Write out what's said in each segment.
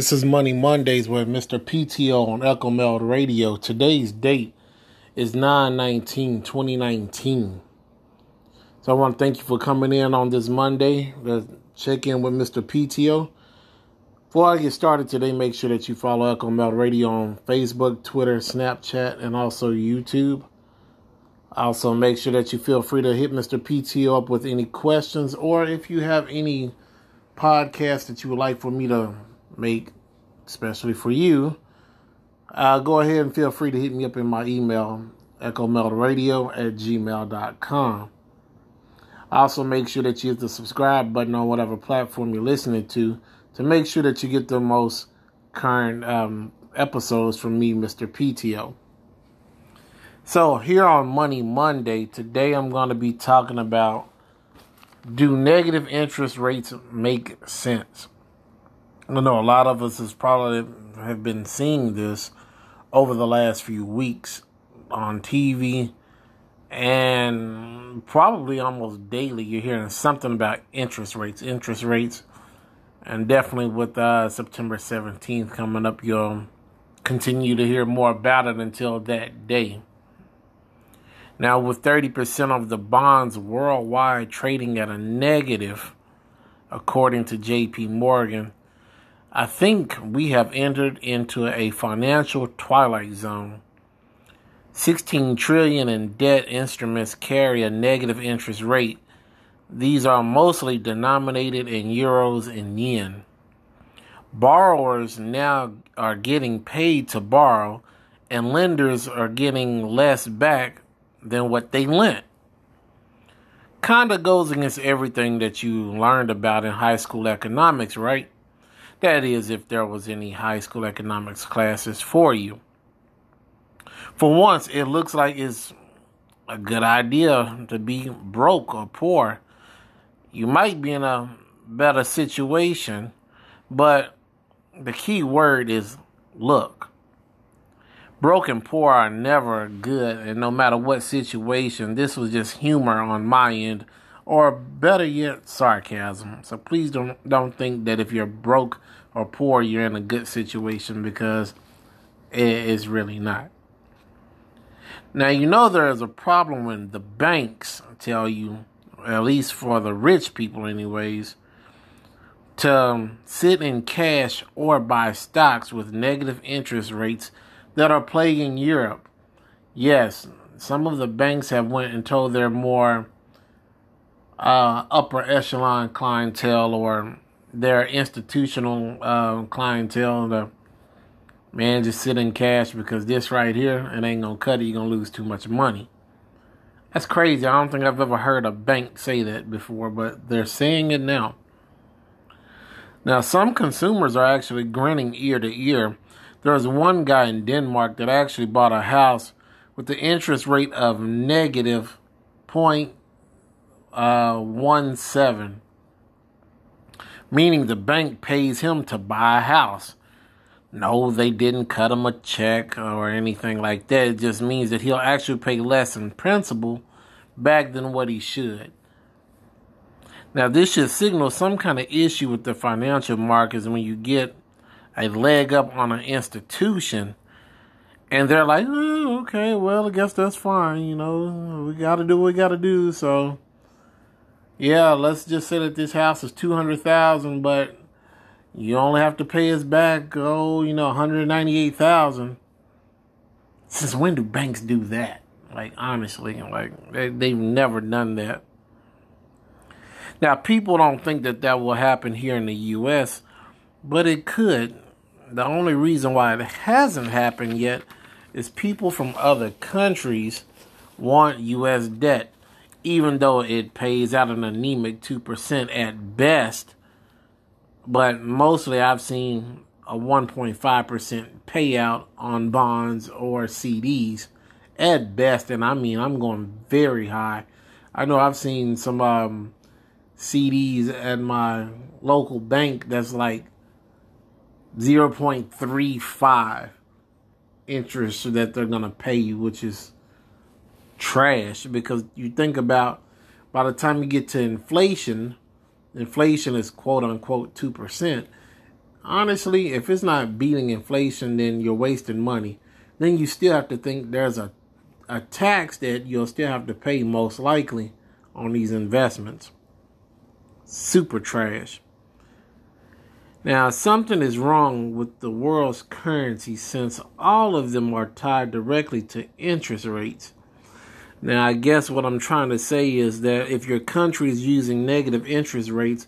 This is Money Mondays with Mr. PTO on Echo Meld Radio. Today's date is 9 19 2019. So I want to thank you for coming in on this Monday to check in with Mr. PTO. Before I get started today, make sure that you follow Echo Meld Radio on Facebook, Twitter, Snapchat, and also YouTube. Also, make sure that you feel free to hit Mr. PTO up with any questions or if you have any podcast that you would like for me to make, especially for you, uh, go ahead and feel free to hit me up in my email, echomeldradio at gmail.com. Also, make sure that you hit the subscribe button on whatever platform you're listening to to make sure that you get the most current um, episodes from me, Mr. PTO. So, here on Money Monday, today I'm going to be talking about do negative interest rates make sense? I know a lot of us has probably have been seeing this over the last few weeks on TV and probably almost daily you're hearing something about interest rates, interest rates, and definitely with uh, September 17th coming up, you'll continue to hear more about it until that day. Now, with 30% of the bonds worldwide trading at a negative, according to JP Morgan, I think we have entered into a financial twilight zone. 16 trillion in debt instruments carry a negative interest rate. These are mostly denominated in euros and yen. Borrowers now are getting paid to borrow, and lenders are getting less back than what they lent. Kinda goes against everything that you learned about in high school economics, right? That is, if there was any high school economics classes for you. For once, it looks like it's a good idea to be broke or poor. You might be in a better situation, but the key word is look. Broke and poor are never good, and no matter what situation, this was just humor on my end, or better yet, sarcasm. So please don't don't think that if you're broke or poor, you're in a good situation because it is really not. Now you know there is a problem when the banks tell you, at least for the rich people, anyways, to um, sit in cash or buy stocks with negative interest rates that are plaguing Europe. Yes, some of the banks have went and told their more uh, upper echelon clientele or their institutional uh, clientele to man just sit in cash because this right here it ain't gonna cut it. You're gonna lose too much money. That's crazy. I don't think I've ever heard a bank say that before, but they're saying it now. Now, some consumers are actually grinning ear to ear there's one guy in Denmark that actually bought a house with the interest rate of negative point uh, one seven, meaning the bank pays him to buy a house. No, they didn't cut him a check or anything like that. It just means that he'll actually pay less in principal back than what he should. Now, this should signal some kind of issue with the financial markets when you get a leg up on an institution and they're like, oh, okay, well, I guess that's fine. You know, we got to do what we got to do. So, yeah, let's just say that this house is two hundred thousand, but you only have to pay us back, oh, you know, one hundred ninety-eight thousand. Since when do banks do that? Like, honestly, like they, they've never done that. Now, people don't think that that will happen here in the U.S., but it could the only reason why it hasn't happened yet is people from other countries want U.S. debt, even though it pays out an anemic 2% at best. But mostly I've seen a 1.5% payout on bonds or CDs at best. And I mean, I'm going very high. I know I've seen some um, CDs at my local bank that's like 0.35 interest that they're going to pay you, which is trash because you think about by the time you get to inflation, inflation is quote unquote 2%. honestly, if it's not beating inflation, then you're wasting money. Then you still have to think there's a a tax that you'll still have to pay most likely on these investments. Super trash. Now, something is wrong with the world's currency since all of them are tied directly to interest rates. Now, I guess what I'm trying to say is that if your country is using negative interest rates,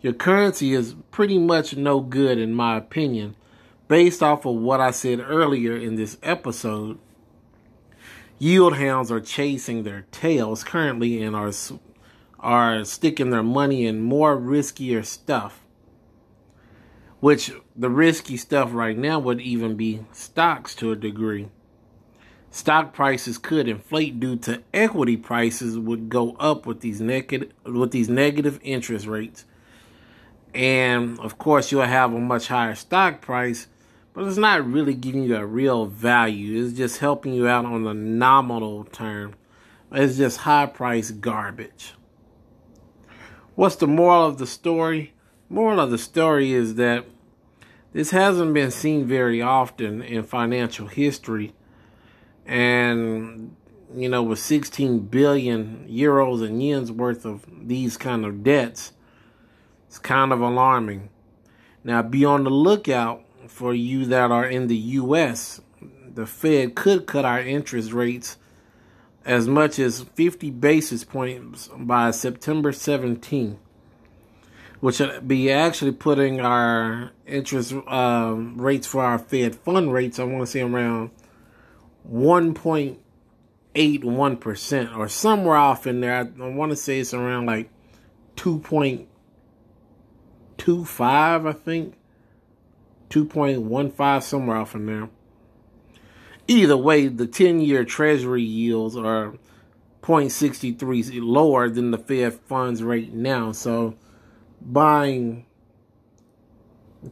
your currency is pretty much no good, in my opinion, based off of what I said earlier in this episode. Yield hounds are chasing their tails currently and are are sticking their money in more riskier stuff. Which the risky stuff right now would even be stocks to a degree. Stock prices could inflate due to equity prices would go up with these negative with these negative interest rates. And of course you'll have a much higher stock price but it's not really giving you a real value. It's just helping you out on the nominal term. It's just high price garbage. What's the moral of the story? Moral of the story is that this hasn't been seen very often in financial history. And, you know, with 16 billion euros and yens worth of these kind of debts, it's kind of alarming. Now, be on the lookout for you that are in the U.S., the Fed could cut our interest rates as much as 50 basis points by September 17, which would be actually putting our interest uh, rates for our Fed fund rates, I want to say around 1.81% or somewhere off in there. I, I want to say it's around like 2.25, I think. 2.15 somewhere off in there. Either way, the 10 year treasury yields are 0.63 lower than the Fed funds rate now. So buying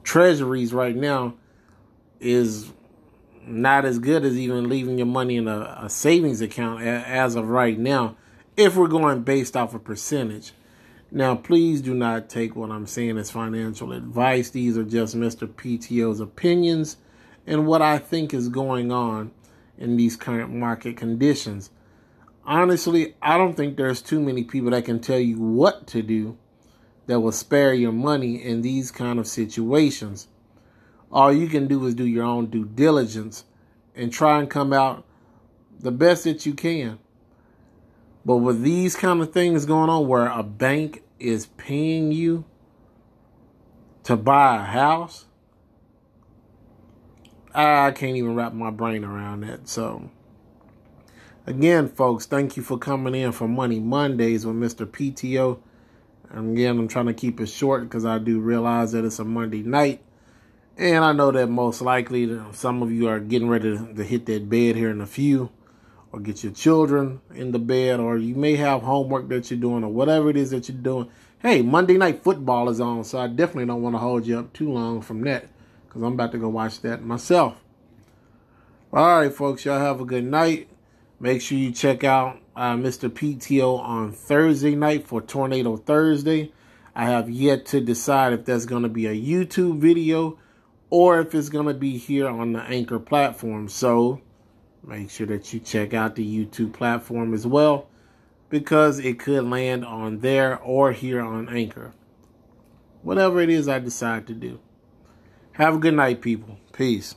treasuries right now is not as good as even leaving your money in a, a savings account as of right now if we're going based off a percentage. Now, please do not take what I'm saying as financial advice. These are just Mr. PTO's opinions and what I think is going on in these current market conditions. Honestly, I don't think there's too many people that can tell you what to do that will spare your money in these kind of situations. All you can do is do your own due diligence and try and come out the best that you can. But with these kind of things going on where a bank is paying you to buy a house, I can't even wrap my brain around that. So, again, folks, thank you for coming in for Money Mondays with Mr. PTO. And again, I'm trying to keep it short because I do realize that it's a Monday night. And I know that most likely some of you are getting ready to hit that bed here in a few or get your children in the bed, or you may have homework that you're doing, or whatever it is that you're doing. Hey, Monday night football is on, so I definitely don't want to hold you up too long from that because I'm about to go watch that myself. All right, folks, y'all have a good night. Make sure you check out uh, Mr. PTO on Thursday night for Tornado Thursday. I have yet to decide if that's going to be a YouTube video or if it's going to be here on the Anchor platform. So, Make sure that you check out the YouTube platform as well because it could land on there or here on Anchor. Whatever it is I decide to do. Have a good night, people. Peace.